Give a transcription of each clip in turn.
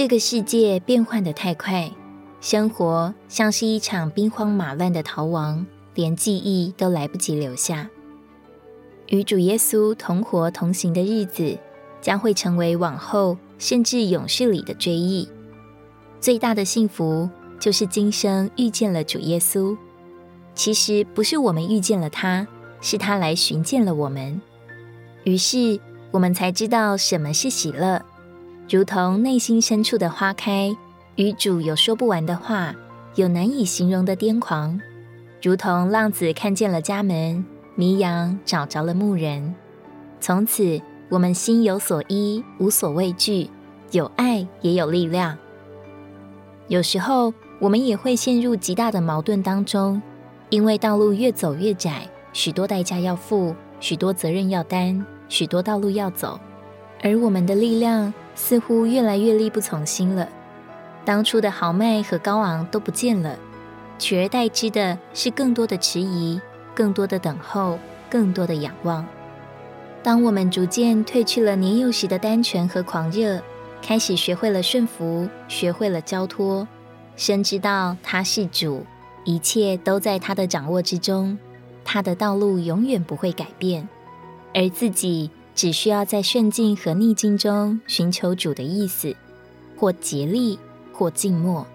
这个世界变换的太快，生活像是一场兵荒马乱的逃亡，连记忆都来不及留下。与主耶稣同活同行的日子，将会成为往后甚至永世里的追忆。最大的幸福，就是今生遇见了主耶稣。其实不是我们遇见了他，是他来寻见了我们。于是我们才知道什么是喜乐。如同内心深处的花开，与主有说不完的话，有难以形容的癫狂，如同浪子看见了家门，迷羊找着了牧人。从此，我们心有所依，无所畏惧，有爱也有力量。有时候，我们也会陷入极大的矛盾当中，因为道路越走越窄，许多代价要付，许多责任要担，许多道路要走，而我们的力量。似乎越来越力不从心了，当初的豪迈和高昂都不见了，取而代之的是更多的迟疑，更多的等候，更多的仰望。当我们逐渐褪去了年幼时的单纯和狂热，开始学会了顺服，学会了交托，深知道他是主，一切都在他的掌握之中，他的道路永远不会改变，而自己。只需要在顺境和逆境中寻求主的意思，或竭力，或静默。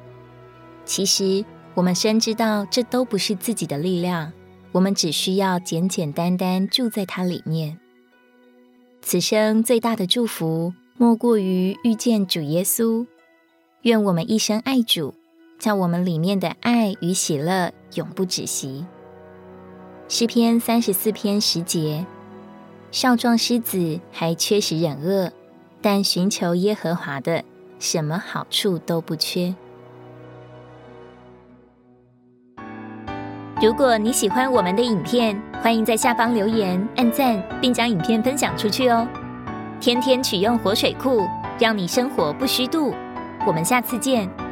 其实我们深知道，这都不是自己的力量，我们只需要简简单单住在它里面。此生最大的祝福，莫过于遇见主耶稣。愿我们一生爱主，叫我们里面的爱与喜乐永不止息。诗篇三十四篇十节。少壮狮子还缺食忍饿，但寻求耶和华的，什么好处都不缺。如果你喜欢我们的影片，欢迎在下方留言、按赞，并将影片分享出去哦。天天取用活水库，让你生活不虚度。我们下次见。